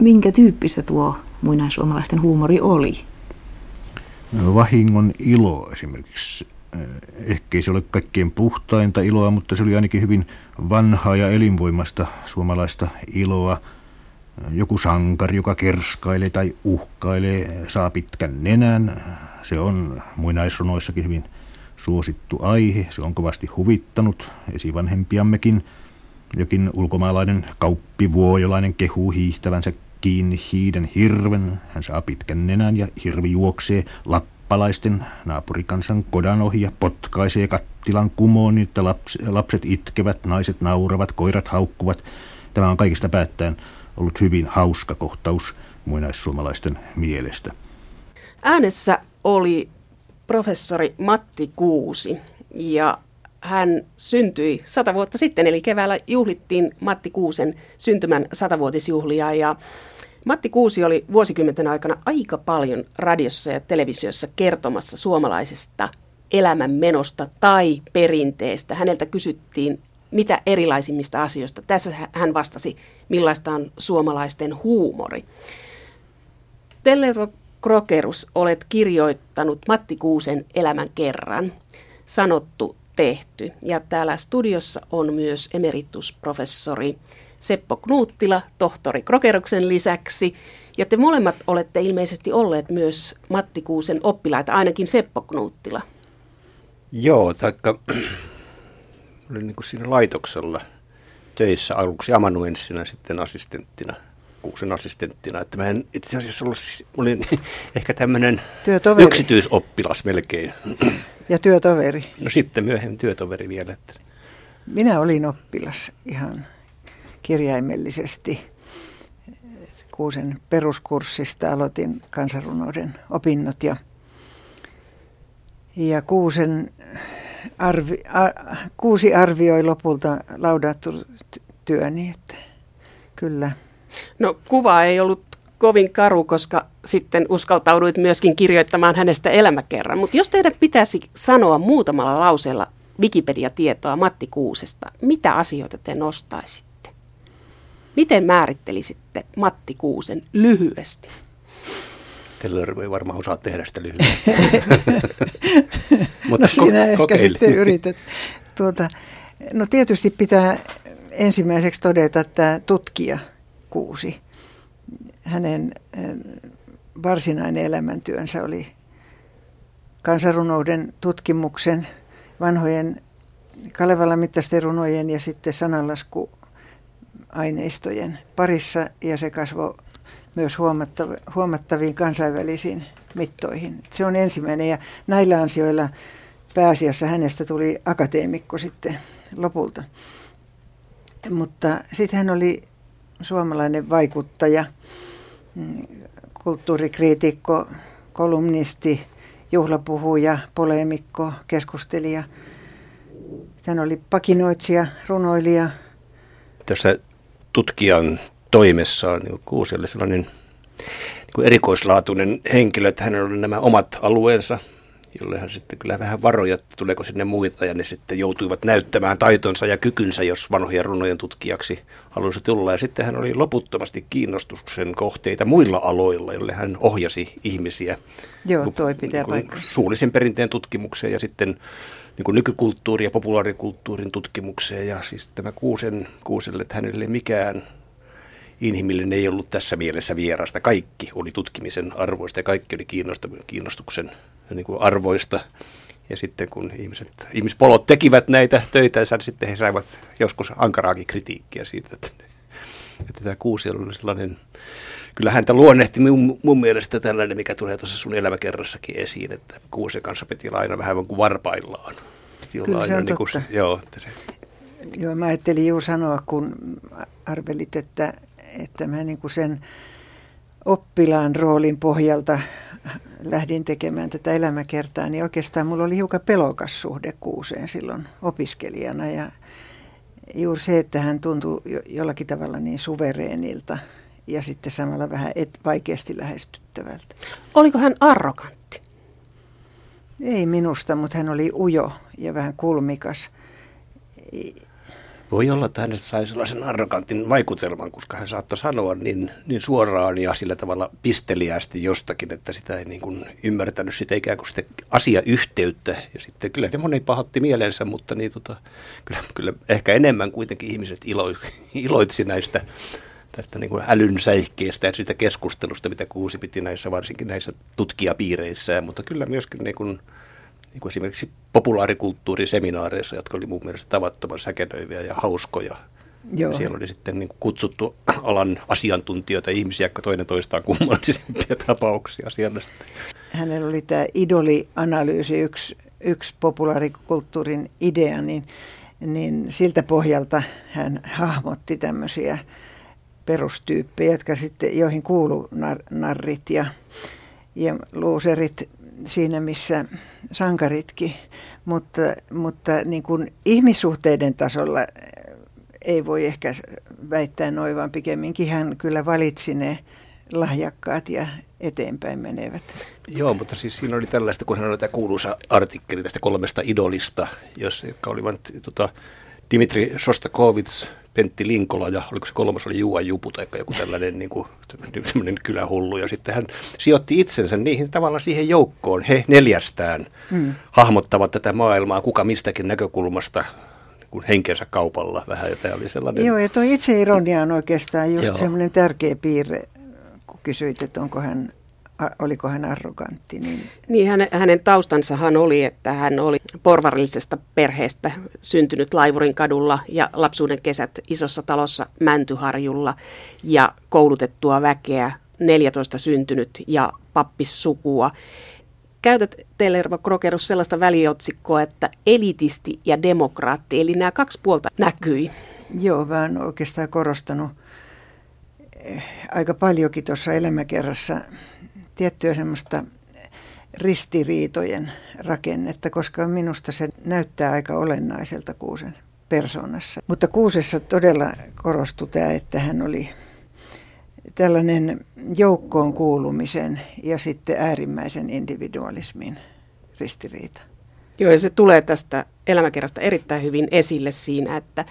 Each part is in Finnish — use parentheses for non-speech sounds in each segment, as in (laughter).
minkä tyyppistä tuo muinaissuomalaisten huumori oli? Vahingon ilo esimerkiksi. Ehkä ei se ole kaikkein puhtainta iloa, mutta se oli ainakin hyvin vanhaa ja elinvoimasta suomalaista iloa. Joku sankari, joka kerskailee tai uhkailee, saa pitkän nenän. Se on muinaisrunoissakin hyvin suosittu aihe. Se on kovasti huvittanut esivanhempiammekin. Jokin ulkomaalainen kauppivuojolainen kehuu hiihtävänsä kiinni hiiden hirven. Hän saa pitkän nenän ja hirvi juoksee lappalaisten naapurikansan kodan ohi ja potkaisee kattilan kumoon, niin että laps, lapset itkevät, naiset nauravat, koirat haukkuvat. Tämä on kaikista päättäen ollut hyvin hauska kohtaus muinaissuomalaisten mielestä. Äänessä oli professori Matti Kuusi ja hän syntyi sata vuotta sitten, eli keväällä juhlittiin Matti Kuusen syntymän satavuotisjuhlia ja Matti Kuusi oli vuosikymmenten aikana aika paljon radiossa ja televisiossa kertomassa suomalaisesta elämän menosta tai perinteestä. Häneltä kysyttiin mitä erilaisimmista asioista. Tässä hän vastasi, millaista on suomalaisten huumori. Tellero Krokerus olet kirjoittanut Matti Kuusen elämän kerran. Sanottu tehty. Ja täällä studiossa on myös emeritusprofessori Seppo Knuuttila, tohtori Krokeruksen lisäksi. Ja te molemmat olette ilmeisesti olleet myös Matti Kuusen oppilaita, ainakin Seppo Knuuttila. Joo, taikka (clears throat) olin niin siinä laitoksella töissä aluksi amanuenssina, sitten assistenttina, Kuusen assistenttina. Että mä en itse asiassa ollut, olin (laughs) ehkä tämmöinen yksityisoppilas melkein. Ja työtoveri. No sitten myöhemmin työtoveri vielä. Että. Minä olin oppilas ihan kirjaimellisesti. Kuusen peruskurssista aloitin kansanrunouden opinnot ja, ja Kuusen arvi, a, Kuusi arvioi lopulta laudattu työni, että kyllä. No kuva ei ollut kovin karu, koska sitten uskaltauduit myöskin kirjoittamaan hänestä elämäkerran. Mutta jos teidän pitäisi sanoa muutamalla lauseella Wikipedia-tietoa Matti Kuusesta, mitä asioita te nostaisitte? Miten määrittelisitte Matti Kuusen lyhyesti? Teller ei varmaan osaa tehdä sitä lyhyesti. (laughs) Mutta no sinä ko- ehkä sitten yrität. Tuota, no tietysti pitää ensimmäiseksi todeta, että tutkija Kuusi hänen varsinainen elämäntyönsä oli kansanrunouden tutkimuksen, vanhojen Kalevala mittaisten runojen ja sitten sananlaskuaineistojen parissa ja se kasvoi myös huomattaviin kansainvälisiin mittoihin. Se on ensimmäinen ja näillä ansioilla pääasiassa hänestä tuli akateemikko sitten lopulta. Mutta sitten hän oli suomalainen vaikuttaja – kulttuurikriitikko, kolumnisti, juhlapuhuja, poleemikko, keskustelija. Hän oli pakinoitsija, runoilija. Tässä tutkijan toimessaan niin Kuusi sellainen niin kuin erikoislaatuinen henkilö, että hänellä oli nämä omat alueensa, jolle hän sitten kyllä vähän varoja, että tuleeko sinne muita, ja ne sitten joutuivat näyttämään taitonsa ja kykynsä, jos vanhojen runojen tutkijaksi halusi tulla. Ja sitten hän oli loputtomasti kiinnostuksen kohteita muilla aloilla, joille hän ohjasi ihmisiä. Joo, toi pitää niin Suullisen perinteen tutkimukseen ja sitten niin kuin nykykulttuuri- ja populaarikulttuurin tutkimukseen. Ja siis tämä Kuusen, Kuuselle, että hänelle mikään inhimillinen ei ollut tässä mielessä vierasta. Kaikki oli tutkimisen arvoista ja kaikki oli kiinnostuksen niin kuin arvoista. Ja sitten kun ihmiset, ihmispolot tekivät näitä töitä, niin sitten he saivat joskus ankaraakin kritiikkiä siitä, että, että tämä kuusi oli sellainen, kyllä häntä luonnehti mun, mun mielestä tällainen, mikä tulee tuossa sun elämäkerrassakin esiin, että kuusen kanssa piti olla aina vähän kuin varpaillaan. Piti kyllä se on niin kuin, joo, että se... joo, mä ajattelin juuri sanoa, kun arvelit, että, että mä niin kuin sen oppilaan roolin pohjalta lähdin tekemään tätä elämäkertaa, niin oikeastaan mulla oli hiukan pelokas suhde kuuseen silloin opiskelijana. Ja juuri se, että hän tuntui jollakin tavalla niin suvereenilta ja sitten samalla vähän et, vaikeasti lähestyttävältä. Oliko hän arrogantti? Ei minusta, mutta hän oli ujo ja vähän kulmikas. Voi olla, että hänestä sai sellaisen arrogantin vaikutelman, koska hän saattoi sanoa niin, niin suoraan ja sillä tavalla pisteliästi jostakin, että sitä ei niin kuin ymmärtänyt sitä ikään kuin sitä asiayhteyttä. Ja sitten kyllä ne moni pahotti mielensä, mutta niin tota, kyllä, kyllä ehkä enemmän kuitenkin ihmiset ilo, iloitsi näistä tästä niin kuin älyn säihkeestä ja siitä keskustelusta, mitä Kuusi piti näissä, varsinkin näissä tutkijapiireissä, mutta kyllä myöskin niin kuin, niin kuin esimerkiksi populaarikulttuuriseminaareissa, jotka oli mun mielestä tavattoman säkenöiviä ja hauskoja. Joo. Siellä oli sitten niin kuin kutsuttu alan asiantuntijoita, ihmisiä, jotka toinen toistaan kummallisempia (laughs) tapauksia siellä. Hänellä oli tämä idolianalyysi, yksi, yksi populaarikulttuurin idea, niin, niin siltä pohjalta hän hahmotti tämmöisiä perustyyppejä, jotka sitten, joihin kuuluu nar, narrit ja, ja luuserit siinä, missä sankaritkin. Mutta, mutta niin kuin ihmissuhteiden tasolla ei voi ehkä väittää noin, vaan pikemminkin hän kyllä valitsi ne lahjakkaat ja eteenpäin menevät. Joo, mutta siis siinä oli tällaista, kun hän oli tämä kuuluisa artikkeli tästä kolmesta idolista, jos, jotka olivat tota, Dimitri Shostakovits, Pentti Linkola ja oliko se kolmas oli Juha Jupu tai joku tällainen niin kuin, kylähullu. Ja sitten hän sijoitti itsensä niihin tavallaan siihen joukkoon. He neljästään mm. hahmottavat tätä maailmaa kuka mistäkin näkökulmasta niin kuin henkensä kaupalla vähän. Ja tämä oli sellainen... Joo, ja tuo itseironia on oikeastaan just semmoinen tärkeä piirre, kun kysyit, että onko hän oliko hän arrogantti? Niin, niin hänen, hänen taustansahan oli, että hän oli porvarillisesta perheestä syntynyt Laivurin kadulla ja lapsuuden kesät isossa talossa Mäntyharjulla ja koulutettua väkeä, 14 syntynyt ja pappissukua. Käytät Tellerva Krokerus sellaista väliotsikkoa, että elitisti ja demokraatti, eli nämä kaksi puolta näkyi. Joo, mä oikeastaan korostanut eh, aika paljonkin tuossa elämäkerrassa tiettyä semmoista ristiriitojen rakennetta, koska minusta se näyttää aika olennaiselta Kuusen persoonassa. Mutta Kuusessa todella korostui tämä, että hän oli tällainen joukkoon kuulumisen ja sitten äärimmäisen individualismin ristiriita. Joo, ja se tulee tästä elämäkerrasta erittäin hyvin esille siinä, että,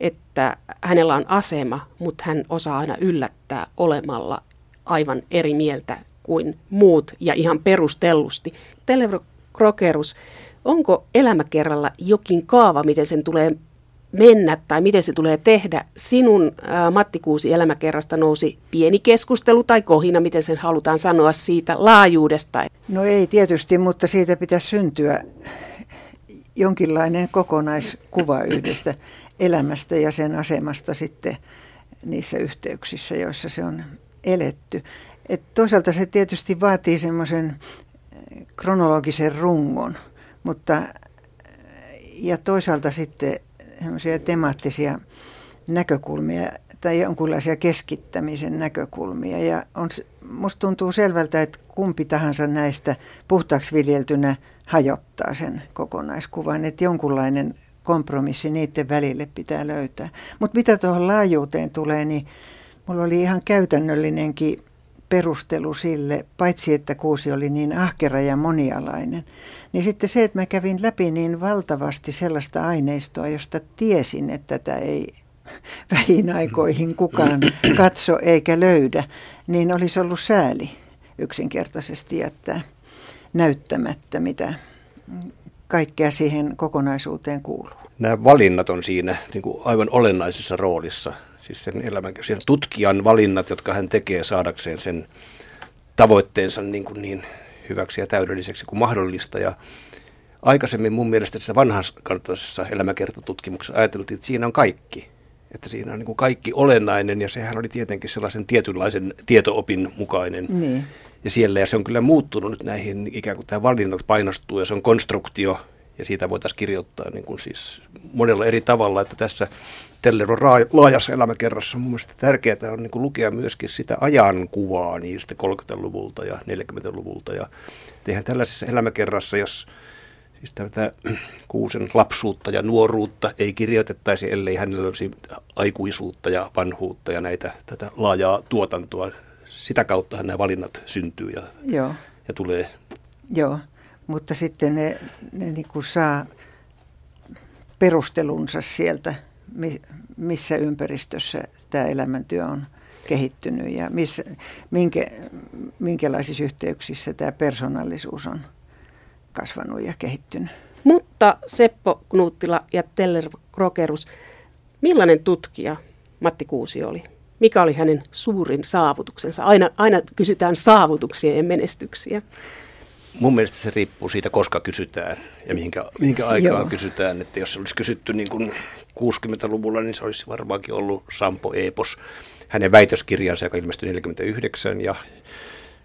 että hänellä on asema, mutta hän osaa aina yllättää olemalla aivan eri mieltä kuin muut ja ihan perustellusti. Televro Krokerus, onko elämäkerralla jokin kaava, miten sen tulee mennä tai miten se tulee tehdä. Sinun ää, Matti Kuusi elämäkerrasta nousi pieni keskustelu tai kohina, miten sen halutaan sanoa siitä laajuudesta. No ei tietysti, mutta siitä pitäisi syntyä jonkinlainen kokonaiskuva yhdestä elämästä ja sen asemasta sitten niissä yhteyksissä, joissa se on eletty. Et toisaalta se tietysti vaatii semmoisen eh, kronologisen rungon, mutta ja toisaalta sitten semmoisia temaattisia näkökulmia tai jonkunlaisia keskittämisen näkökulmia. Ja on, musta tuntuu selvältä, että kumpi tahansa näistä puhtaaksi viljeltynä hajottaa sen kokonaiskuvan, että jonkunlainen kompromissi niiden välille pitää löytää. Mutta mitä tuohon laajuuteen tulee, niin mulla oli ihan käytännöllinenkin perustelu sille, paitsi että Kuusi oli niin ahkera ja monialainen, niin sitten se, että mä kävin läpi niin valtavasti sellaista aineistoa, josta tiesin, että tätä ei (laughs) vähin aikoihin kukaan katso eikä löydä, niin olisi ollut sääli yksinkertaisesti jättää näyttämättä, mitä kaikkea siihen kokonaisuuteen kuuluu. Nämä valinnat on siinä niin kuin aivan olennaisessa roolissa siis sen elämän, sen tutkijan valinnat, jotka hän tekee saadakseen sen tavoitteensa niin, kuin niin hyväksi ja täydelliseksi kuin mahdollista. Ja aikaisemmin mun mielestä tässä vanhaskantaisessa elämäkertatutkimuksessa ajateltiin, että siinä on kaikki. Että siinä on niin kuin kaikki olennainen ja sehän oli tietenkin sellaisen tietynlaisen tietoopin mukainen. Niin. Ja siellä, ja se on kyllä muuttunut nyt näihin, ikään kuin tämä valinnat painostuu ja se on konstruktio, ja siitä voitaisiin kirjoittaa niin kuin siis monella eri tavalla, että tässä Telleron laajassa elämäkerrassa mun mielestä tärkeää on niin lukea myöskin sitä ajankuvaa niistä 30-luvulta ja 40-luvulta. Ja eihän tällaisessa elämäkerrassa, jos siis tätä (clears throat) kuusen lapsuutta ja nuoruutta ei kirjoitettaisi, ellei hänellä olisi aikuisuutta ja vanhuutta ja näitä, tätä laajaa tuotantoa. Sitä kautta nämä valinnat syntyy ja, Joo. ja tulee. Joo, mutta sitten ne, ne niin kuin saa perustelunsa sieltä missä ympäristössä tämä elämäntyö on kehittynyt ja missä, minkä, minkälaisissa yhteyksissä tämä persoonallisuus on kasvanut ja kehittynyt. Mutta Seppo Knuuttila ja Teller Krokerus, millainen tutkija Matti Kuusi oli? Mikä oli hänen suurin saavutuksensa? Aina, aina kysytään saavutuksia ja menestyksiä. Mun mielestä se riippuu siitä, koska kysytään ja mihinkä, mihinkä aikaan Joo. kysytään. Että jos se olisi kysytty niin kuin 60-luvulla, niin se olisi varmaankin ollut Sampo Epos, hänen väitöskirjansa, joka ilmestyi 49 ja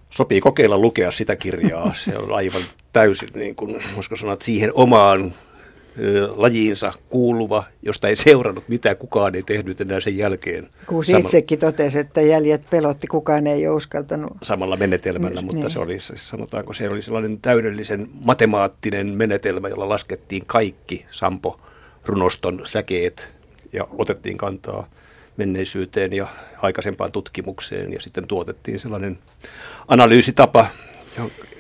sopii kokeilla lukea sitä kirjaa. (laughs) Se on aivan täysin, niin kuin, sanoa, siihen omaan lajiinsa kuuluva, josta ei seurannut mitään, kukaan ei tehnyt enää sen jälkeen. Kuusi Samalla, itsekin totesi, että jäljet pelotti, kukaan ei ole uskaltanut. Samalla menetelmällä, Myös, mutta niin. se oli, sanotaanko se oli sellainen täydellisen matemaattinen menetelmä, jolla laskettiin kaikki Sampo runoston säkeet ja otettiin kantaa menneisyyteen ja aikaisempaan tutkimukseen ja sitten tuotettiin sellainen analyysitapa,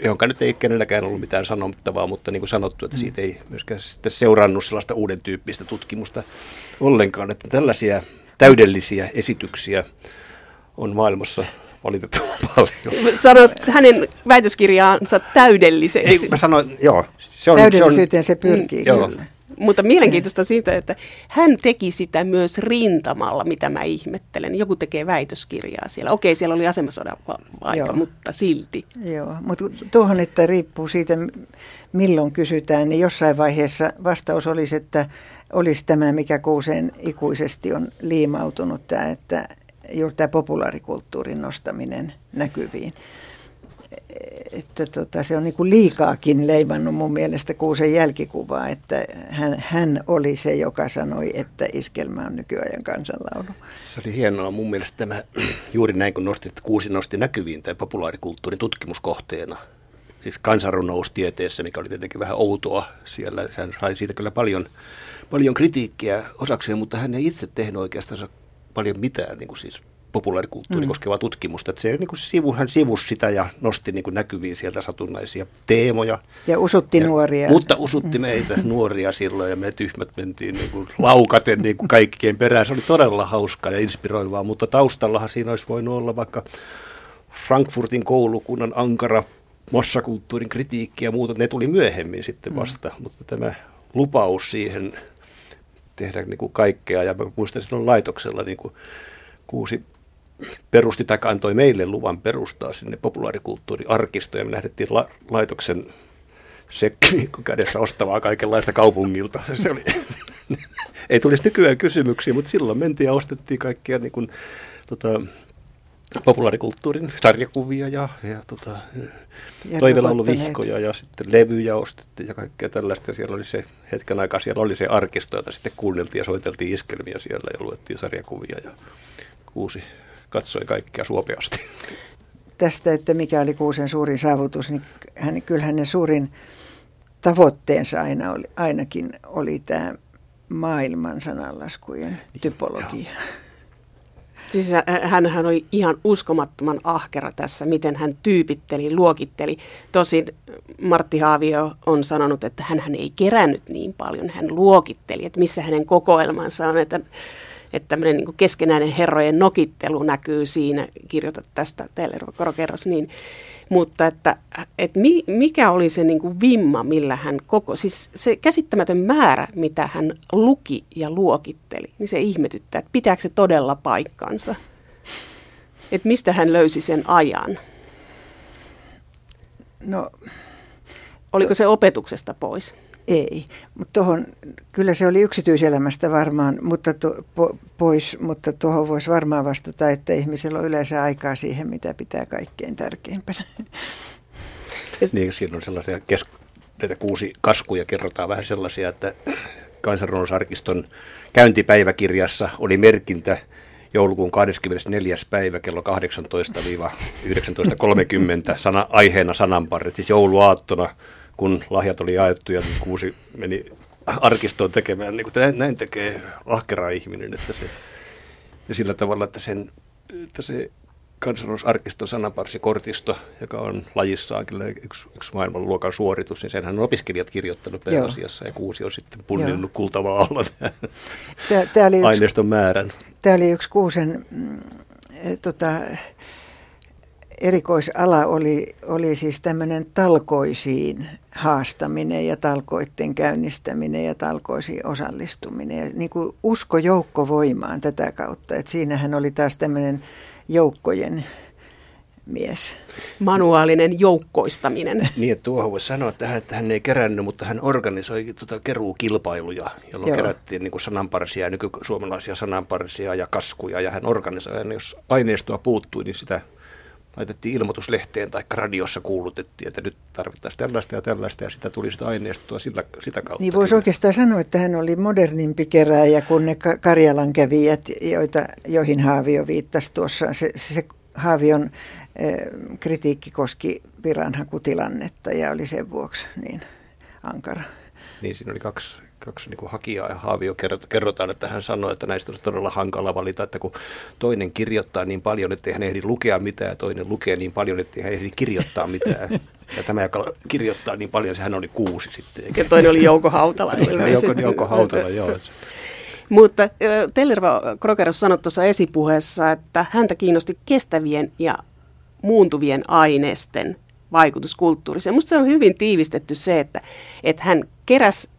jonka nyt ei kenelläkään ollut mitään sanottavaa, mutta niin kuin sanottu, että siitä ei myöskään sitten seurannut sellaista uuden tyyppistä tutkimusta ollenkaan, että tällaisia täydellisiä esityksiä on maailmassa valitettavan (laughs) paljon. Sanoit hänen väitöskirjaansa täydelliseksi. Ei, mä sanoin, joo. Se on, Täydellisyyteen se, on, se pyrkii. Mm, joo. Mutta mielenkiintoista siitä, että hän teki sitä myös rintamalla, mitä mä ihmettelen. Joku tekee väitöskirjaa siellä. Okei, siellä oli asemasodan aika, Joo. mutta silti. Joo, mutta tuohon, että riippuu siitä, milloin kysytään, niin jossain vaiheessa vastaus olisi, että olisi tämä, mikä kuuseen ikuisesti on liimautunut, tämä, että juuri tämä populaarikulttuurin nostaminen näkyviin että tota, se on niin liikaakin leimannut mun mielestä Kuusen jälkikuvaa, että hän, hän oli se, joka sanoi, että iskelmä on nykyajan kansanlaulu. Se oli hienoa mun mielestä tämä, (clears throat) juuri näin kun nostit, Kuusi nosti näkyviin tämän populaarikulttuurin tutkimuskohteena. Siis kansanrunoustieteessä, mikä oli tietenkin vähän outoa siellä. Hän sai siitä kyllä paljon, paljon kritiikkiä osakseen, mutta hän ei itse tehnyt oikeastaan paljon mitään niin kuin siis populaarikulttuuri mm. koskevaa tutkimusta. Että se niin kuin sivu, hän sivusi sitä ja nosti niin kuin näkyviin sieltä satunnaisia teemoja. Ja usutti ja, nuoria. Mutta usutti mm. meitä nuoria silloin ja me tyhmät mentiin niin kuin laukaten niin kuin kaikkien perään. Se oli todella hauskaa ja inspiroivaa, mutta taustallahan siinä olisi voinut olla vaikka Frankfurtin koulukunnan ankara massakulttuurin kritiikki ja muuta. Ne tuli myöhemmin sitten mm. vasta, mm. mutta tämä lupaus siihen tehdä niin kuin kaikkea. Ja mä muistan silloin laitoksella niin kuin kuusi perusti tai antoi meille luvan perustaa sinne populaarikulttuuriarkistoon ja me lähdettiin la- laitoksen sekki (laughs) kädessä ostavaa kaikenlaista kaupungilta. Se oli, (laughs) ei tulisi nykyään kysymyksiä, mutta silloin mentiin ja ostettiin kaikkia niin kuin, tota, populaarikulttuurin sarjakuvia ja, ja tota, toivelauluvihkoja ja sitten levyjä ostettiin ja kaikkea tällaista. Ja siellä oli se hetken aikaa, siellä oli se arkisto, jota sitten kuunneltiin ja soiteltiin iskelmiä siellä ja luettiin sarjakuvia ja kuusi katsoi kaikkea suopeasti. Tästä, että mikä oli Kuusen suurin saavutus, niin hän, kyllä hänen suurin tavoitteensa aina oli, ainakin oli tämä maailman sananlaskujen typologia. Siis hän, hän oli ihan uskomattoman ahkera tässä, miten hän tyypitteli, luokitteli. Tosin Martti Haavio on sanonut, että hän ei kerännyt niin paljon, hän luokitteli, että missä hänen kokoelmansa on. Että että tämmöinen niin keskenäinen herrojen nokittelu näkyy siinä, kirjoitat tästä teille Korokerros, niin, mutta että, että mikä oli se niin kuin vimma, millä hän koko, siis se käsittämätön määrä, mitä hän luki ja luokitteli, niin se ihmetyttää, että pitääkö se todella paikkansa. Että mistä hän löysi sen ajan? No, Oliko se opetuksesta pois? Ei, mutta tohon, kyllä se oli yksityiselämästä varmaan mutta to, po, pois, mutta tuohon voisi varmaan vastata, että ihmisellä on yleensä aikaa siihen, mitä pitää kaikkein tärkeimpänä. Niin, siinä on sellaisia kes- näitä kuusi kaskuja, kerrotaan vähän sellaisia, että kansanrunousarkiston käyntipäiväkirjassa oli merkintä joulukuun 24. päivä kello 18-19.30 sana, aiheena sananparret, siis jouluaattona kun lahjat oli jaettu ja kuusi meni arkistoon tekemään, niin kuin näin tekee ahkera ihminen, että se, ja sillä tavalla, että, sen, että se kansanruusarkiston sananparsikortisto, joka on lajissaan kyllä yksi, yksi maailmanluokan suoritus, niin senhän on opiskelijat kirjoittanut pääasiassa, ja kuusi on sitten punninnut kultavaa alla aineiston määrän. Tämä oli yksi kuusen mm, e, tota, erikoisala oli, oli siis tämmöinen talkoisiin haastaminen ja talkoitten käynnistäminen ja talkoisiin osallistuminen. Ja niin kuin usko joukkovoimaan tätä kautta. Että siinähän oli taas tämmöinen joukkojen mies. Manuaalinen joukkoistaminen. (laughs) Niin, että tuohon voisi sanoa, että hän, että hän ei kerännyt, mutta hän organisoi tuota keruukilpailuja, jolloin Joo. kerättiin niin kuin sananparsia, nykysuomalaisia sananparsia ja kaskuja, ja hän organisoi, ja jos aineistoa puuttui, niin sitä laitettiin ilmoituslehteen tai radiossa kuulutettiin, että nyt tarvittaisiin tällaista ja tällaista ja sitä tuli sitä aineistoa sillä, sitä kautta. Niin voisi oikeastaan sanoa, että hän oli modernimpi kerääjä kuin ne Karjalan kävijät, joita, joihin Haavio viittasi tuossa. Se, se Haavion eh, kritiikki koski viranhakutilannetta ja oli sen vuoksi niin ankara. Niin, siinä oli kaksi, kaksi niin kuin hakijaa ja Haavio kerrotaan, että hän sanoi, että näistä on todella hankala valita, että kun toinen kirjoittaa niin paljon, että hän ehdi lukea mitään ja toinen lukee niin paljon, että hän ehdi kirjoittaa mitään. (laughs) Ja tämä, joka kirjoittaa niin paljon, sehän oli kuusi sitten. Ja toinen oli Jouko Hautala. Jouko, Jouko Hautala, joo. Mutta Tellerva Krokeros sanoi tuossa esipuheessa, että häntä kiinnosti kestävien ja muuntuvien aineisten vaikutus kulttuuriseen. Minusta se on hyvin tiivistetty se, että, että hän keräsi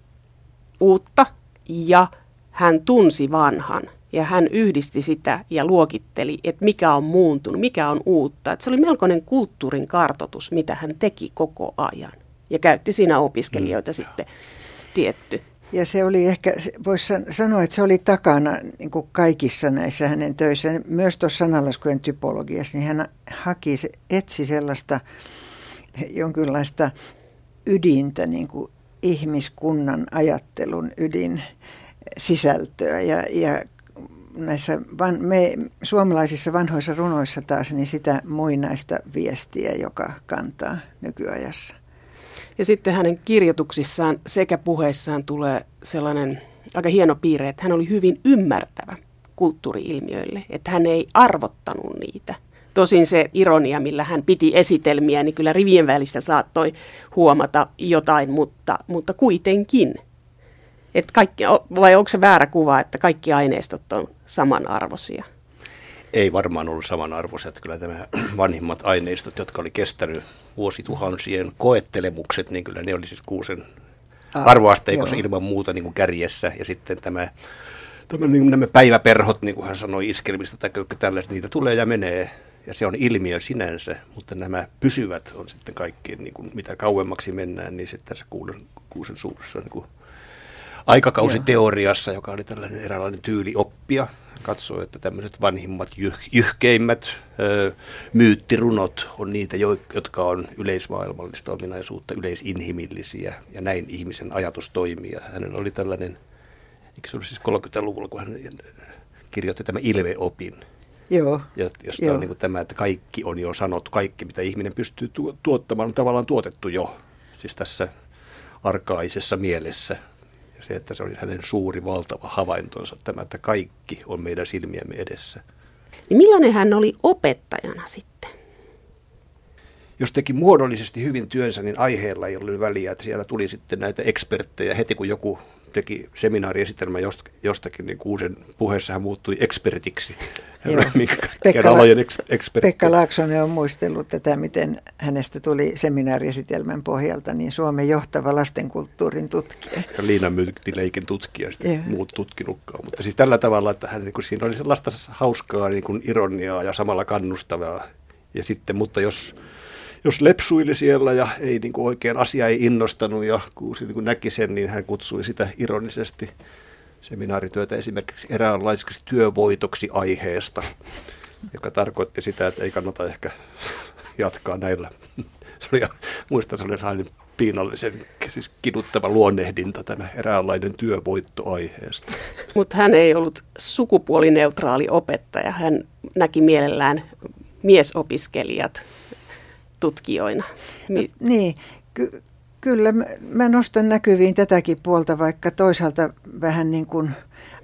uutta ja hän tunsi vanhan ja hän yhdisti sitä ja luokitteli, että mikä on muuntunut, mikä on uutta. Että se oli melkoinen kulttuurin kartotus, mitä hän teki koko ajan ja käytti siinä opiskelijoita mm. sitten tietty. Ja se oli ehkä, voisi sanoa, että se oli takana niin kuin kaikissa näissä hänen töissä, myös tuossa sanalaskujen typologiassa, niin hän haki, etsi sellaista jonkinlaista ydintä, niin kuin ihmiskunnan ajattelun ydin sisältöä. Ja, ja näissä van, me, suomalaisissa vanhoissa runoissa taas niin sitä muinaista viestiä, joka kantaa nykyajassa. Ja sitten hänen kirjoituksissaan sekä puheissaan tulee sellainen aika hieno piirre, että hän oli hyvin ymmärtävä kulttuuriilmiöille, että hän ei arvottanut niitä – Tosin se ironia, millä hän piti esitelmiä, niin kyllä rivien välistä saattoi huomata jotain, mutta, mutta kuitenkin. Et kaikki, vai onko se väärä kuva, että kaikki aineistot on samanarvoisia? Ei varmaan ollut samanarvoisia. Että kyllä tämä (clears throat) vanhimmat aineistot, jotka oli kestänyt vuosituhansien koettelemukset, niin kyllä ne oli siis kuusen arvoasteikossa ilman muuta niin kuin kärjessä. Ja sitten tämä, tämä niin nämä päiväperhot, niin kuin hän sanoi, iskelmistä tai tällaista, niitä tulee ja menee ja se on ilmiö sinänsä, mutta nämä pysyvät on sitten kaikki, niin kuin mitä kauemmaksi mennään, niin sitten tässä kuusen, kuusen suurissa niin kuin aikakausiteoriassa, joka oli tällainen eräänlainen tyyli oppia, katsoo, että tämmöiset vanhimmat jyh, jyhkeimmät ö, myyttirunot on niitä, jotka on yleismaailmallista ominaisuutta, yleisinhimillisiä, ja näin ihmisen ajatus toimii. Hänellä oli tällainen, eikö se oli siis 30-luvulla, kun hän kirjoitti tämän ilmeopin, Joo. Ja, josta Joo. on niin kuin tämä, että kaikki on jo sanottu, kaikki mitä ihminen pystyy tu- tuottamaan on tavallaan tuotettu jo, siis tässä arkaisessa mielessä. Ja se, että se oli hänen suuri, valtava havaintonsa, tämä, että kaikki on meidän silmiemme edessä. Niin millainen hän oli opettajana sitten? Jos teki muodollisesti hyvin työnsä, niin aiheella ei ollut väliä, että siellä tuli sitten näitä eksperttejä heti, kun joku teki seminaariesitelmä jostakin, niin kuusen puheessa hän muuttui ekspertiksi. (laughs) Pekka, alojen eks, Pekka Laaksonen on muistellut tätä, miten hänestä tuli seminaariesitelmän pohjalta niin Suomen johtava lastenkulttuurin tutkija. Ja Liina Myltileikin tutkija, sitten muut tutkinutkaan. Mutta siis tällä tavalla, että hän, niin kuin, siinä oli sellaista hauskaa niin kuin ironiaa ja samalla kannustavaa. Ja sitten, mutta jos jos lepsuili siellä ja ei niin kuin oikein asia ei innostanut ja kun se niin kuin näki sen, niin hän kutsui sitä ironisesti seminaarityötä esimerkiksi eräänlaiseksi työvoitoksi aiheesta, joka tarkoitti sitä, että ei kannata ehkä jatkaa näillä. Se oli, muistan, se oli sellainen piinallisen, siis kiduttava luonnehdinta tämä eräänlainen työvoitto aiheesta. Mutta hän ei ollut sukupuolineutraali opettaja. Hän näki mielellään miesopiskelijat tutkijoina. Mi- niin, ky- kyllä mä nostan näkyviin tätäkin puolta, vaikka toisaalta vähän niin kuin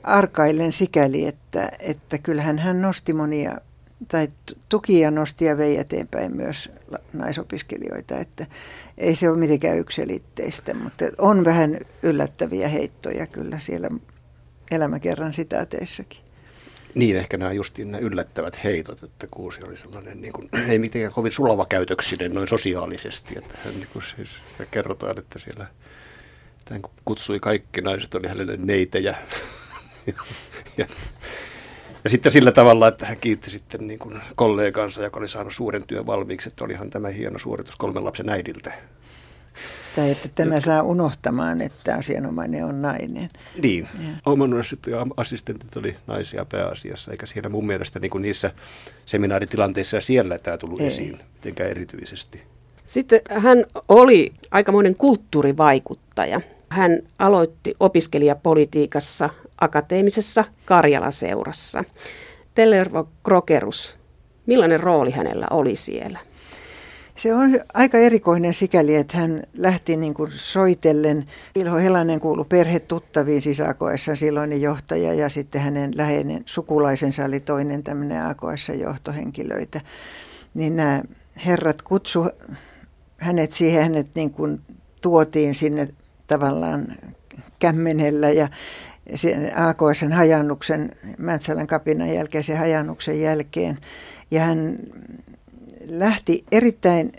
arkailen sikäli, että, että kyllähän hän nosti monia tai tuki ja nosti ja vei eteenpäin myös naisopiskelijoita, että ei se ole mitenkään yksilitteistä, mutta on vähän yllättäviä heittoja kyllä siellä elämäkerran sitaateissakin. Niin, ehkä nämä justiin nämä yllättävät heitot, että Kuusi oli sellainen, niin kuin, (clears throat) ei mitenkään kovin sulava käytöksinen noin sosiaalisesti, että hän niin kuin, siis, kerrotaan, että siellä hän kutsui kaikki naiset, oli hänelle neitejä. ja, (laughs) ja, ja sitten sillä tavalla, että hän kiitti sitten niin kuin kollegansa, joka oli saanut suuren työn valmiiksi, että olihan tämä hieno suoritus kolmen lapsen äidiltä. Tai että tämä Jotka... saa unohtamaan, että asianomainen on nainen. Niin. Ja assistentit oli naisia pääasiassa, eikä siellä mun mielestä niin kuin niissä seminaaritilanteissa ja siellä tämä tullut Ei. esiin mitenkään erityisesti. Sitten hän oli aikamoinen kulttuurivaikuttaja. Hän aloitti opiskelijapolitiikassa akateemisessa Karjala-seurassa. Tellervo Krokerus, millainen rooli hänellä oli siellä? Se on aika erikoinen sikäli, että hän lähti niin kuin soitellen. Ilho Helanen kuului perhetuttaviin siis AKS silloinen johtaja ja sitten hänen läheinen sukulaisensa oli toinen tämmöinen AKS johtohenkilöitä. Niin nämä herrat kutsu hänet siihen, hänet niin kuin tuotiin sinne tavallaan kämmenellä ja AKSn hajannuksen, Mäntsälän kapinan jälkeisen hajannuksen jälkeen. Ja hän lähti erittäin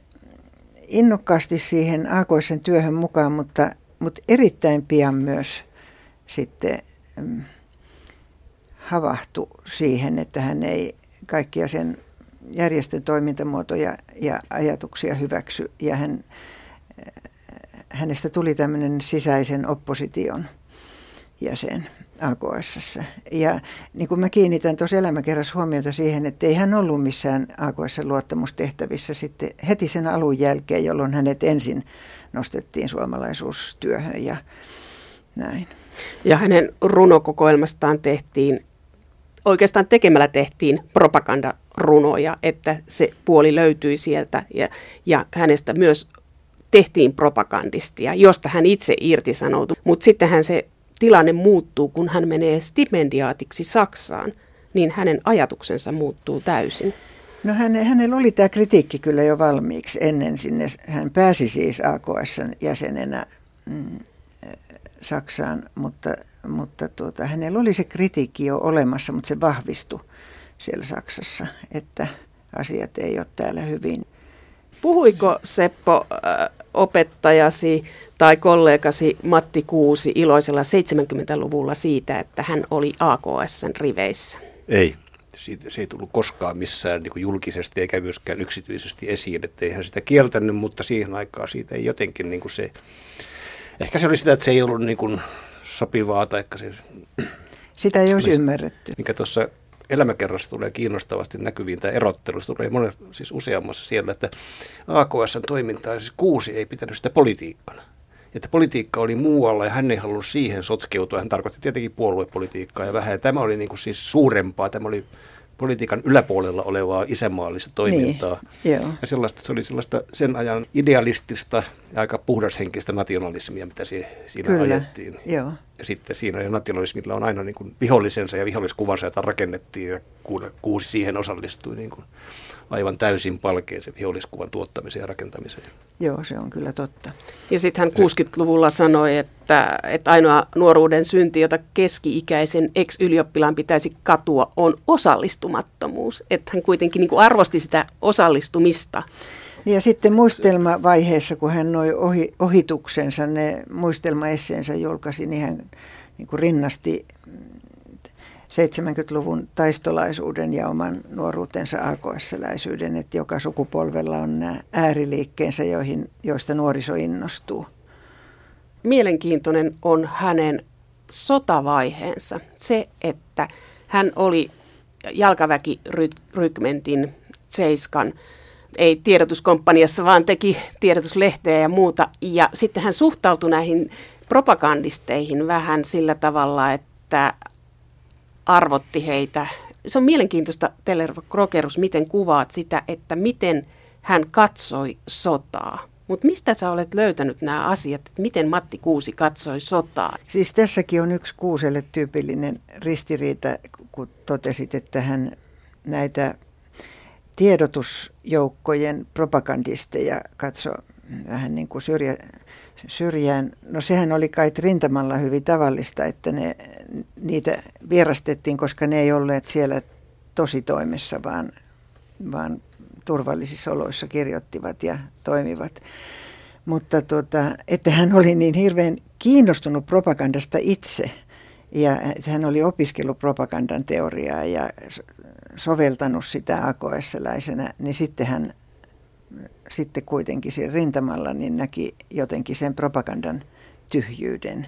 innokkaasti siihen AKSn työhön mukaan, mutta, mutta erittäin pian myös sitten mm, havahtui siihen, että hän ei kaikkia sen järjestön toimintamuotoja ja ajatuksia hyväksy. Ja hän, hänestä tuli tämmöinen sisäisen opposition jäsen. AKS. Ja niin kuin mä kiinnitän tuossa elämäkerrassa huomiota siihen, että ei hän ollut missään AKS luottamustehtävissä sitten heti sen alun jälkeen, jolloin hänet ensin nostettiin suomalaisuustyöhön ja näin. Ja hänen runokokoelmastaan tehtiin, oikeastaan tekemällä tehtiin propagandarunoja, että se puoli löytyi sieltä ja, ja hänestä myös tehtiin propagandistia, josta hän itse irtisanoutui. Mutta sittenhän se tilanne muuttuu, kun hän menee stipendiaatiksi Saksaan, niin hänen ajatuksensa muuttuu täysin. No hän, hänellä oli tämä kritiikki kyllä jo valmiiksi ennen sinne. Hän pääsi siis AKSn jäsenenä mm, Saksaan, mutta, mutta tuota, hänellä oli se kritiikki jo olemassa, mutta se vahvistui siellä Saksassa, että asiat ei ole täällä hyvin. Puhuiko Seppo äh, opettajasi tai kollegasi Matti Kuusi iloisella 70-luvulla siitä, että hän oli AKSn riveissä? Ei. Siitä, se ei tullut koskaan missään niin julkisesti eikä myöskään yksityisesti esiin, että eihän sitä kieltänyt, mutta siihen aikaan siitä ei jotenkin niin kuin se, ehkä se oli sitä, että se ei ollut niin kuin sopivaa tai se... Sitä ei olisi ymmärretty. Mikä tuossa elämäkerrassa tulee kiinnostavasti näkyviin tämä erottelu. Se tulee monet, siis useammassa siellä, että AKSn toimintaa, siis kuusi ei pitänyt sitä politiikkana. Että politiikka oli muualla ja hän ei halunnut siihen sotkeutua. Hän tarkoitti tietenkin puoluepolitiikkaa ja vähän. Ja tämä oli niin kuin siis suurempaa. Tämä oli politiikan yläpuolella olevaa isänmaallista toimintaa. Niin, joo. Ja sellaista, se oli sellaista sen ajan idealistista ja aika puhdashenkistä nationalismia, mitä siinä Kyllä, ajettiin. Joo. Ja sitten siinä nationalismilla on aina niin kuin vihollisensa ja viholliskuvansa, jota rakennettiin ja kuusi siihen osallistui niin kuin aivan täysin palkeen se viholliskuvan tuottamiseen ja rakentamiseen. Joo, se on kyllä totta. Ja sitten hän 60-luvulla sanoi, että, että ainoa nuoruuden synti, jota keski-ikäisen ex-ylioppilaan pitäisi katua, on osallistumattomuus. Että hän kuitenkin niin kuin arvosti sitä osallistumista. Niin ja sitten muistelmavaiheessa, kun hän noi ohi, ohituksensa, ne muistelmaesseensä julkaisi, niin hän niin kuin rinnasti 70-luvun taistolaisuuden ja oman nuoruutensa AKS-läisyyden, että joka sukupolvella on nämä ääriliikkeensä, joihin, joista nuoriso innostuu. Mielenkiintoinen on hänen sotavaiheensa. Se, että hän oli jalkaväkirykmentin Seiskan, ei tiedotuskomppaniassa, vaan teki tiedotuslehteä ja muuta. Ja sitten hän suhtautui näihin propagandisteihin vähän sillä tavalla, että arvotti heitä. Se on mielenkiintoista, Tellervo Krokerus, miten kuvaat sitä, että miten hän katsoi sotaa. Mutta mistä sä olet löytänyt nämä asiat, että miten Matti Kuusi katsoi sotaa? Siis tässäkin on yksi Kuuselle tyypillinen ristiriita, kun totesit, että hän näitä tiedotusjoukkojen propagandisteja katso vähän niin kuin syrjä, syrjään. No sehän oli kai rintamalla hyvin tavallista, että ne, niitä vierastettiin, koska ne ei olleet siellä tositoimessa, vaan, vaan turvallisissa oloissa kirjoittivat ja toimivat. Mutta tuota, että hän oli niin hirveän kiinnostunut propagandasta itse ja hän oli opiskellut propagandan teoriaa ja soveltanut sitä AKS-läisenä, niin sitten hän sitten kuitenkin siinä rintamalla niin näki jotenkin sen propagandan tyhjyyden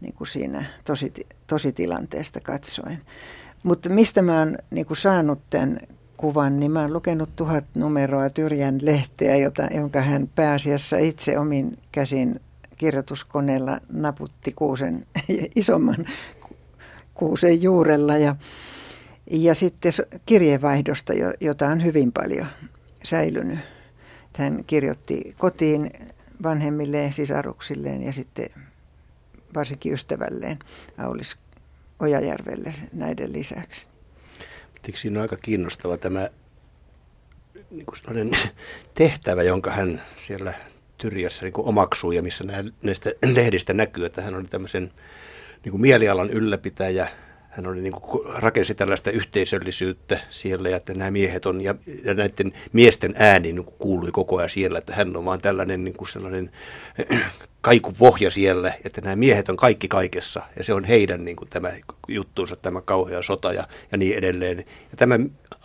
niin kuin siinä tosi, tositilanteesta katsoen. Mutta mistä mä oon niin kuin saanut tämän kuvan, niin mä oon lukenut tuhat numeroa Tyrjän lehteä, jota, jonka hän pääasiassa itse omin käsin kirjoituskoneella naputti kuusen (laughs) isomman kuusen juurella ja, ja sitten kirjeenvaihdosta, jota on hyvin paljon säilynyt. Hän kirjoitti kotiin vanhemmilleen, sisaruksilleen ja sitten varsinkin ystävälleen Aulis Ojajärvelle näiden lisäksi. Eikö siinä on aika kiinnostava tämä niin kuin (laughs) tehtävä, jonka hän siellä Tyrjässä niin omaksuu ja missä näistä lehdistä näkyy, että hän oli tämmöisen niin kuin mielialan ylläpitäjä, hän oli niin kuin, rakensi tällaista yhteisöllisyyttä siellä, ja että nämä miehet on, ja, ja näiden miesten ääni niin kuin kuului koko ajan siellä, että hän on vaan tällainen niin kuin sellainen (clears throat) kaikupohja siellä, että nämä miehet on kaikki kaikessa, ja se on heidän niin kuin, tämä juttuunsa, tämä kauhea sota ja, ja niin edelleen. Ja tämä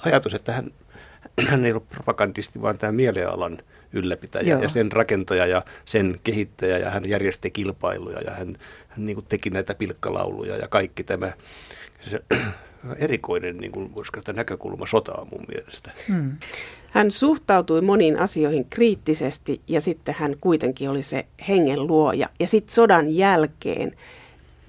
ajatus, että hän, (clears throat) hän ei ollut propagandisti, vaan tämä mielialan ylläpitäjä Joo. ja sen rakentaja ja sen kehittäjä, ja hän järjesti kilpailuja, ja hän, hän niin kuin teki näitä pilkkalauluja ja kaikki tämä se (clears throat) erikoinen niin kuin, voisiko näkökulma sotaa mun mielestä. Hmm. Hän suhtautui moniin asioihin kriittisesti ja sitten hän kuitenkin oli se hengen luoja. Ja sitten sodan jälkeen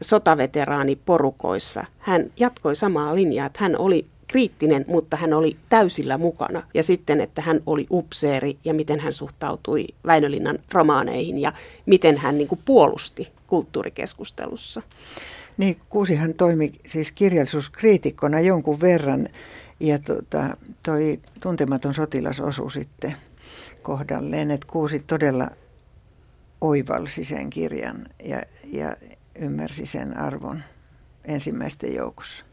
sotaveteraaniporukoissa hän jatkoi samaa linjaa, että hän oli kriittinen, mutta hän oli täysillä mukana. Ja sitten, että hän oli upseeri ja miten hän suhtautui Väinölinnan romaaneihin ja miten hän niin kuin puolusti kulttuurikeskustelussa. Niin, Kuusihan toimi siis kirjallisuuskriitikkona jonkun verran ja tota, toi tuntematon sotilas osui sitten kohdalleen, että Kuusi todella oivalsi sen kirjan ja, ja ymmärsi sen arvon ensimmäisten joukossa.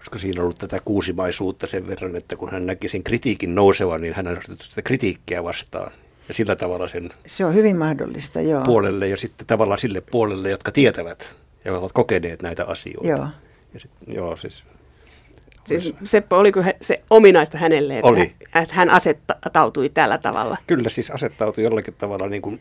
Olisiko siinä ollut tätä kuusimaisuutta sen verran, että kun hän näki sen kritiikin nousevan, niin hän on sitä kritiikkiä vastaan. Ja sillä tavalla sen Se on hyvin mahdollista, joo. puolelle ja sitten tavallaan sille puolelle, jotka tietävät ja ovat kokeneet näitä asioita. Joo. Ja sit, joo, siis Siis Seppo, oliko se ominaista hänelle, että, Oli. että hän asettautui tällä tavalla? Kyllä, siis asettautui jollakin tavalla niin kuin...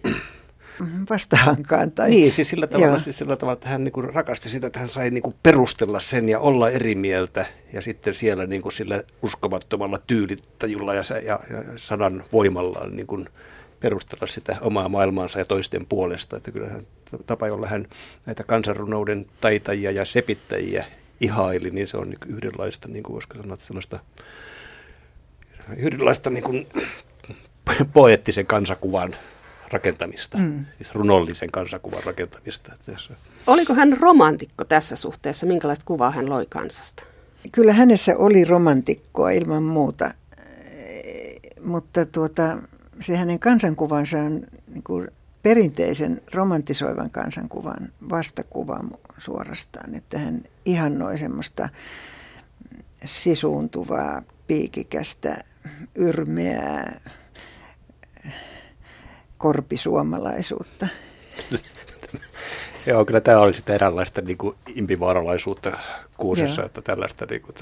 vastahankaan. Tai... Niin, siis sillä tavalla, siis sillä tavalla, että hän niin rakasti sitä, että hän sai niin perustella sen ja olla eri mieltä. Ja sitten siellä niin kuin sillä uskomattomalla tyylittajulla ja, ja, ja sanan voimallaan niin kuin perustella sitä omaa maailmaansa ja toisten puolesta. Että kyllähän tapa, jolla hän näitä kansanrunouden taitajia ja sepittäjiä ihaili, niin se on niin yhdenlaista, niin kuin voisiko sanoa, sellaista yhdenlaista niin kuin poettisen kansakuvan rakentamista, mm. siis runollisen kansakuvan rakentamista. Oliko hän romantikko tässä suhteessa? Minkälaista kuvaa hän loi kansasta? Kyllä hänessä oli romantikkoa ilman muuta, mutta tuota, se hänen kansankuvansa on niin kuin perinteisen romantisoivan kansankuvan vastakuva suorastaan, että hän ihannoi semmoista sisuuntuvaa, piikikästä, yrmeää korpisuomalaisuutta. (laughs) Joo, kyllä tämä oli sitten eräänlaista niin kuin impivaaralaisuutta kuusessa, Joo. että tällaista, niin kuin,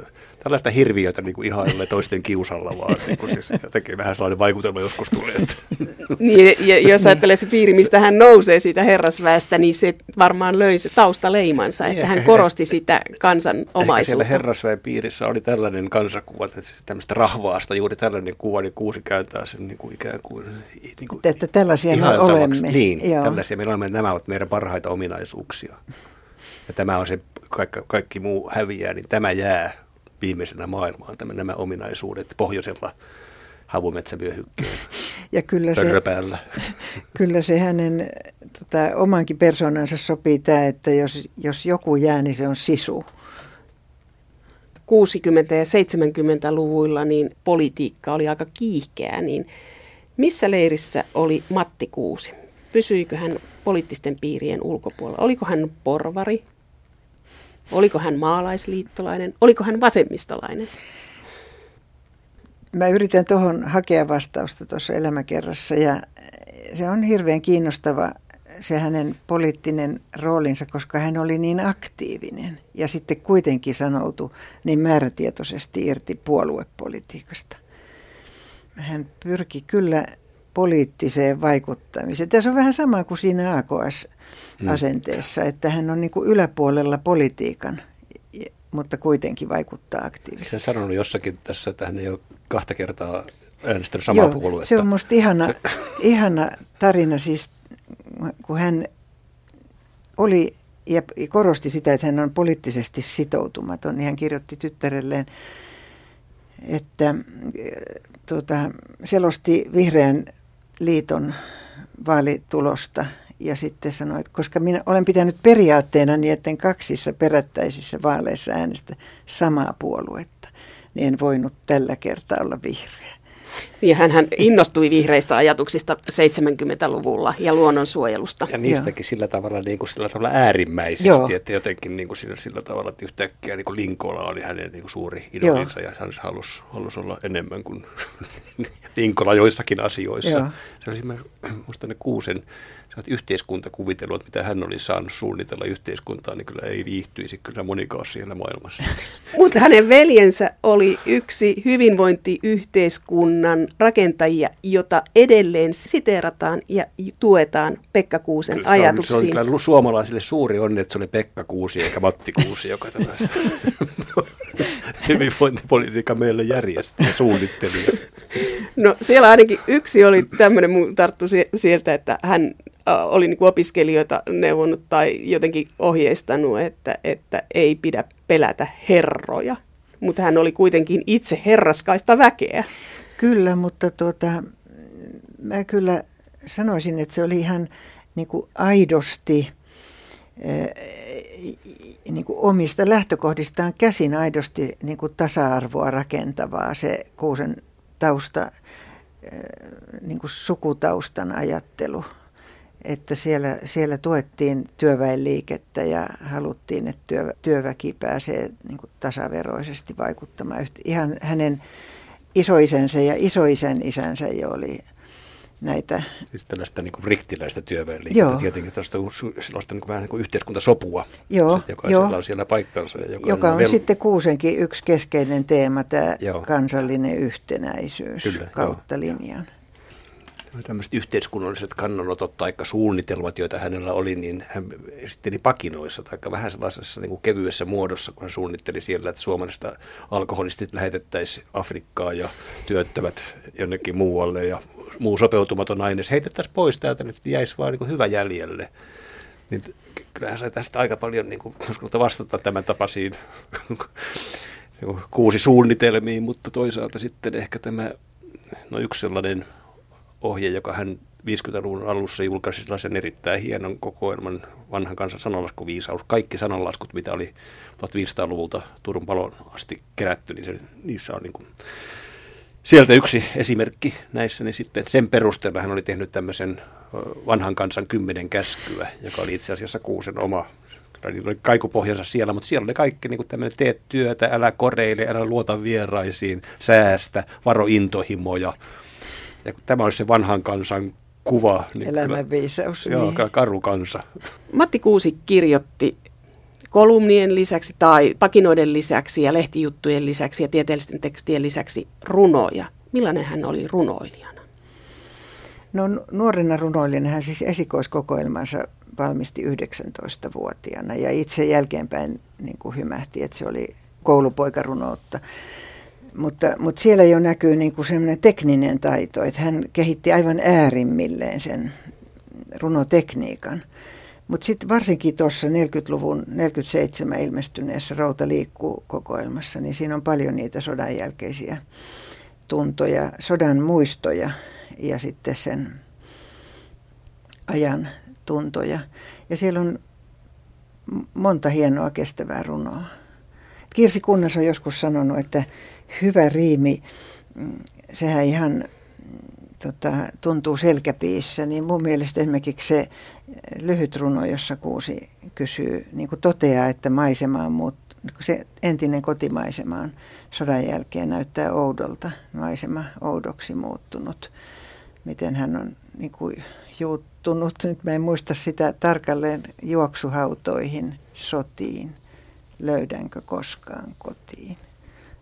tällaista hirviötä niin kuin ihailee toisten kiusalla, vaan niin kuin, siis jotenkin vähän sellainen vaikutelma joskus tulee. Että. (laughs) Niin, ja jos ajattelee se piiri, mistä hän nousee siitä herrasväestä, niin se varmaan löi se taustaleimansa, niin, että hän korosti sitä kansan omaisuutta. siellä herrasväen piirissä oli tällainen kansakuva, että siis tämmöistä rahvaasta juuri tällainen kuva, niin kuusi kääntää sen niin kuin ikään kuin... Niin kuin että tällaisia me olemme. Niin, Joo. tällaisia me olemme, nämä ovat meidän parhaita ominaisuuksia. Ja tämä on se, kaikki, kaikki muu häviää, niin tämä jää viimeisenä maailmaan, tämä, nämä ominaisuudet pohjoisella havumetsävyöhykkeen (laughs) ja kyllä se, (laughs) kyllä se hänen tota, omankin persoonansa sopii tämä, että jos, jos joku jää, niin se on sisu. 60- ja 70-luvuilla niin politiikka oli aika kiihkeää, niin missä leirissä oli Matti Kuusi? Pysyikö hän poliittisten piirien ulkopuolella? Oliko hän porvari? Oliko hän maalaisliittolainen? Oliko hän vasemmistolainen? Mä yritän tuohon hakea vastausta tuossa elämäkerrassa ja se on hirveän kiinnostava se hänen poliittinen roolinsa, koska hän oli niin aktiivinen ja sitten kuitenkin sanoutui niin määrätietoisesti irti puoluepolitiikasta. Hän pyrki kyllä poliittiseen vaikuttamiseen. Tässä on vähän sama kuin siinä AKS-asenteessa, mm. että hän on niin kuin yläpuolella politiikan, mutta kuitenkin vaikuttaa aktiivisesti. Hän sanonut jossakin tässä, että hän ei ole kahta kertaa äänestänyt samaa Joo, puoluetta. Se on minusta ihana, (laughs) ihana tarina, siis kun hän oli ja korosti sitä, että hän on poliittisesti sitoutumaton, niin hän kirjoitti tyttärelleen, että tuota, selosti vihreän liiton vaalitulosta ja sitten sanoi, että koska minä olen pitänyt periaatteena niin, että kaksissa perättäisissä vaaleissa äänestä samaa puoluetta, niin en voinut tällä kertaa olla vihreä. Ja hän, hän innostui vihreistä ajatuksista 70-luvulla ja luonnonsuojelusta. Ja niistäkin Joo. sillä tavalla, niin kuin sillä tavalla äärimmäisesti, Joo. että jotenkin niin kuin sillä, sillä tavalla, että yhtäkkiä niin kuin Linkola oli hänen niin kuin suuri idolinsa ja hän halusi, halusi olla enemmän kuin (laughs) Linkola joissakin asioissa. Joo. Se oli minusta ne kuusen yhteiskuntakuvitellut, mitä hän oli saanut suunnitella yhteiskuntaa, niin kyllä ei viihtyisi kyllä monikaan siellä maailmassa. (laughs) Mutta hänen veljensä oli yksi hyvinvointiyhteiskunnan rakentajia, jota edelleen siteerataan ja tuetaan Pekka Kuusen kyllä ajatuksiin. Se on, se on kyllä suomalaisille suuri onne, että se oli Pekka Kuusi eikä Matti Kuusi, joka tämä (laughs) (laughs) hyvinvointipolitiikka meille järjesti ja suunnitteli. No siellä ainakin yksi oli tämmöinen, tarttu sieltä, että hän oli niin opiskelijoita neuvonut tai jotenkin ohjeistanut, että, että ei pidä pelätä herroja. Mutta hän oli kuitenkin itse herraskaista väkeä. Kyllä, mutta tuota, mä kyllä sanoisin, että se oli ihan niin kuin aidosti niin kuin omista lähtökohdistaan käsin aidosti niin kuin tasa-arvoa rakentavaa se Kuusen tausta, niin kuin sukutaustan ajattelu että siellä, siellä tuettiin työväenliikettä ja haluttiin, että työ, työväki pääsee niin kuin tasaveroisesti vaikuttamaan. Ihan hänen isoisänsä ja isoisän isänsä jo oli näitä. Siis tällaista niin kuin riktiläistä työväenliikettä, joo. tietenkin tällaista, sellaista niin kuin, vähän niin kuin yhteiskuntasopua, joo, joka joo. on siellä paikkansa. Ja joka, joka on vel... sitten Kuusenkin yksi keskeinen teema, tämä joo. kansallinen yhtenäisyys Kyllä, kautta joo. linjan tämmöiset yhteiskunnalliset kannanotot tai suunnitelmat, joita hänellä oli, niin hän esitteli pakinoissa tai vähän sellaisessa niin kuin kevyessä muodossa, kun hän suunnitteli siellä, että suomalaisista alkoholistit lähetettäisiin Afrikkaan ja työttömät jonnekin muualle ja muu sopeutumaton aines heitettäisiin pois täältä, niin jäisi vaan niin kuin hyvä jäljelle. Niin kyllähän sai tästä aika paljon niin kuin, vastata tämän tapaisiin (laughs) kuusi suunnitelmiin, mutta toisaalta sitten ehkä tämä, no yksi sellainen ohje, joka hän 50-luvun alussa julkaisi sellaisen erittäin hienon kokoelman vanhan kansan sananlaskuviisaus. Kaikki sananlaskut, mitä oli 1500-luvulta Turun palon asti kerätty, niin se, niissä on niin kuin, sieltä yksi esimerkki näissä, niin sitten sen perusteella hän oli tehnyt tämmöisen vanhan kansan kymmenen käskyä, joka oli itse asiassa kuusen oma niillä oli kaikupohjansa siellä, mutta siellä oli kaikki niin tämmöinen teet työtä, älä koreile, älä luota vieraisiin, säästä, varo intohimoja, ja tämä olisi se vanhan kansan kuva. Niin Elämänviisaus. Kyllä, niin. Joo, karu kansa. Matti Kuusi kirjoitti kolumnien lisäksi tai pakinoiden lisäksi ja lehtijuttujen lisäksi ja tieteellisten tekstien lisäksi runoja. Millainen hän oli runoilijana? No nuorena runoilijana hän siis esikoiskokoelmansa valmisti 19-vuotiaana ja itse jälkeenpäin niin kuin hymähti, että se oli koulupoikarunoutta. Mutta, mutta siellä jo näkyy niin kuin semmoinen tekninen taito, että hän kehitti aivan äärimmilleen sen runotekniikan. Mutta sitten varsinkin tuossa 40-luvun 47 ilmestyneessä Rauta liikkuu kokoelmassa, niin siinä on paljon niitä sodan jälkeisiä tuntoja, sodan muistoja ja sitten sen ajan tuntoja. Ja siellä on monta hienoa kestävää runoa Kirsi Kunnas on joskus sanonut, että hyvä riimi, mm, sehän ihan tota, tuntuu selkäpiissä, niin mun mielestä esimerkiksi se lyhyt runo, jossa Kuusi kysyy, niin kuin toteaa, että maisema on muut, se entinen kotimaisema on sodan jälkeen näyttää oudolta, maisema oudoksi muuttunut. Miten hän on niin kuin juuttunut, nyt mä en muista sitä tarkalleen, juoksuhautoihin, sotiin, löydänkö koskaan kotiin.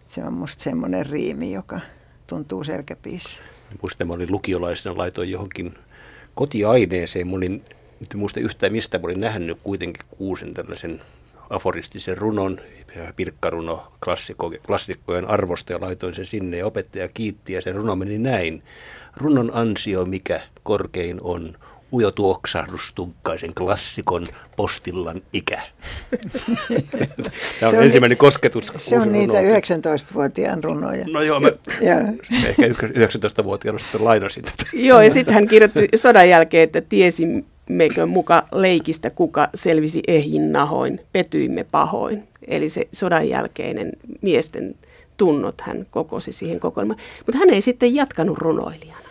Se on musta semmoinen riimi, joka tuntuu selkäpiissä. Muistan, mä olin lukiolaisena, laitoin johonkin kotiaineeseen. Mä olin, nyt muista yhtään mistä, mä olin nähnyt kuitenkin kuusen tällaisen aforistisen runon, pilkkaruno klassikko, klassikkojen arvosta ja laitoin sen sinne ja opettaja kiitti ja se runo meni näin. Runon ansio mikä korkein on, ujo tuoksahdus tunkkaisen klassikon postillan ikä. Tämä on, on ensimmäinen kosketus. Se on niitä 19-vuotiaan runoja. No joo, mä ja. ehkä 19-vuotiaana sitten lainasin tätä. Joo, ja sitten hän kirjoitti sodan jälkeen, että tiesimmekö muka leikistä, kuka selvisi ehjin nahoin, petyimme pahoin. Eli se sodan jälkeinen miesten tunnot hän kokosi siihen kokoelmaan. Mutta hän ei sitten jatkanut runoilijana.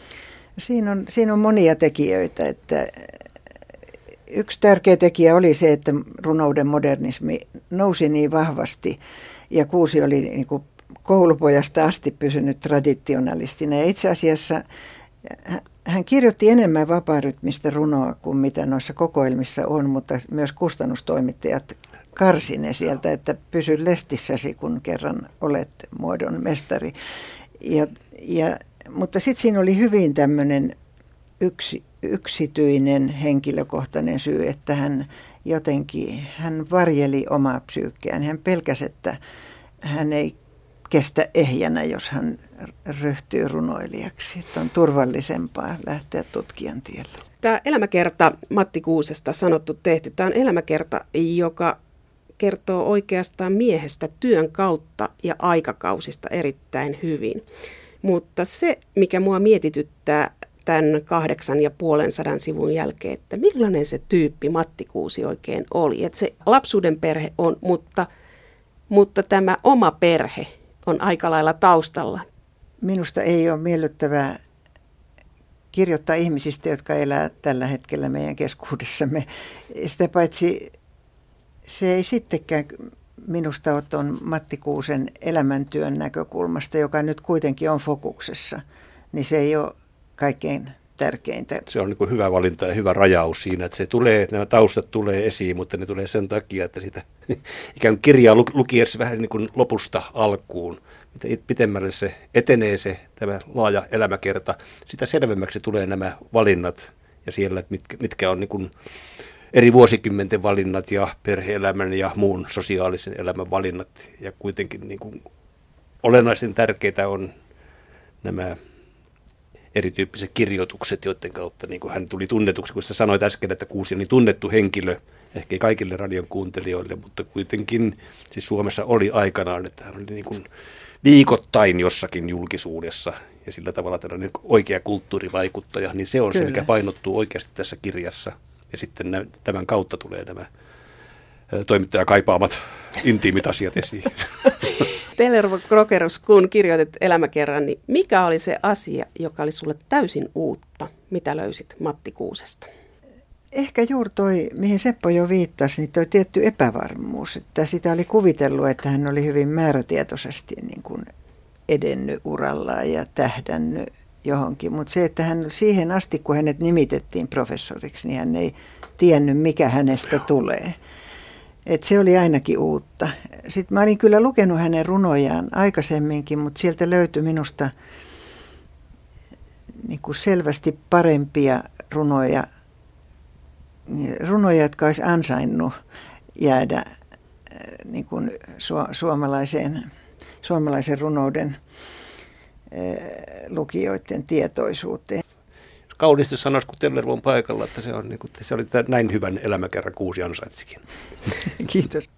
Siinä on, siinä on monia tekijöitä. Että yksi tärkeä tekijä oli se, että runouden modernismi nousi niin vahvasti ja Kuusi oli niin kuin koulupojasta asti pysynyt traditionalistina. Ja itse asiassa hän kirjoitti enemmän vapaarytmistä runoa kuin mitä noissa kokoelmissa on, mutta myös kustannustoimittajat karsi ne sieltä, että pysy lestissäsi, kun kerran olet muodon mestari. Ja, ja mutta sitten siinä oli hyvin tämmöinen yksi, yksityinen henkilökohtainen syy, että hän jotenkin, hän varjeli omaa psyykkeään. Hän pelkäsi, että hän ei kestä ehjänä, jos hän ryhtyy runoilijaksi. Että on turvallisempaa lähteä tutkijan tielle. Tämä elämäkerta Matti Kuusesta sanottu tehty, tämä on elämäkerta, joka kertoo oikeastaan miehestä työn kautta ja aikakausista erittäin hyvin. Mutta se, mikä mua mietityttää tämän kahdeksan ja puolen sadan sivun jälkeen, että millainen se tyyppi Matti Kuusi oikein oli. Että se lapsuuden perhe on, mutta, mutta tämä oma perhe on aika lailla taustalla. Minusta ei ole miellyttävää kirjoittaa ihmisistä, jotka elää tällä hetkellä meidän keskuudessamme. Sitä paitsi se ei sittenkään minusta on Matti Kuusen elämäntyön näkökulmasta, joka nyt kuitenkin on fokuksessa, niin se ei ole kaikkein tärkeintä. Se on niin hyvä valinta ja hyvä rajaus siinä, että se tulee, nämä taustat tulee esiin, mutta ne tulee sen takia, että sitä (laughs) ikään kuin kirjaa lukiessa vähän niin kuin lopusta alkuun. Mitä pitemmälle se etenee se tämä laaja elämäkerta, sitä selvemmäksi tulee nämä valinnat ja siellä, että mitkä, mitkä on niin kuin eri vuosikymmenten valinnat ja perheelämän ja muun sosiaalisen elämän valinnat. Ja kuitenkin niin kuin olennaisen tärkeitä on nämä erityyppiset kirjoitukset, joiden kautta niin kuin hän tuli tunnetuksi, kun sä sanoit äsken, että Kuusi on niin tunnettu henkilö, ehkä kaikille radion kuuntelijoille, mutta kuitenkin siis Suomessa oli aikanaan, että hän oli niin kuin viikoittain jossakin julkisuudessa ja sillä tavalla tällainen oikea kulttuurivaikuttaja, niin se on Kyllä. se, mikä painottuu oikeasti tässä kirjassa ja sitten tämän kautta tulee nämä toimittaja kaipaamat intiimit asiat esiin. (laughs) Telervo Krokerus, kun kirjoitit elämäkerran, niin mikä oli se asia, joka oli sulle täysin uutta? Mitä löysit Matti Kuusesta? Ehkä juuri toi, mihin Seppo jo viittasi, niin toi tietty epävarmuus. Että sitä oli kuvitellut, että hän oli hyvin määrätietoisesti niin kuin edennyt urallaan ja tähdännyt johonkin. Mutta se, että hän siihen asti, kun hänet nimitettiin professoriksi, niin hän ei tiennyt, mikä hänestä tulee. Et se oli ainakin uutta. Sitten mä olin kyllä lukenut hänen runojaan aikaisemminkin, mutta sieltä löytyi minusta niin kuin selvästi parempia runoja, runoja, jotka olisi ansainnut jäädä äh, niin kuin suomalaiseen, suomalaisen runouden lukijoiden tietoisuuteen. Kauniisti sanoisi, kun Tellervo on paikalla, että se, on, niin kuin, se oli näin hyvän elämäkerran kuusi ansaitsikin. (laughs) Kiitos.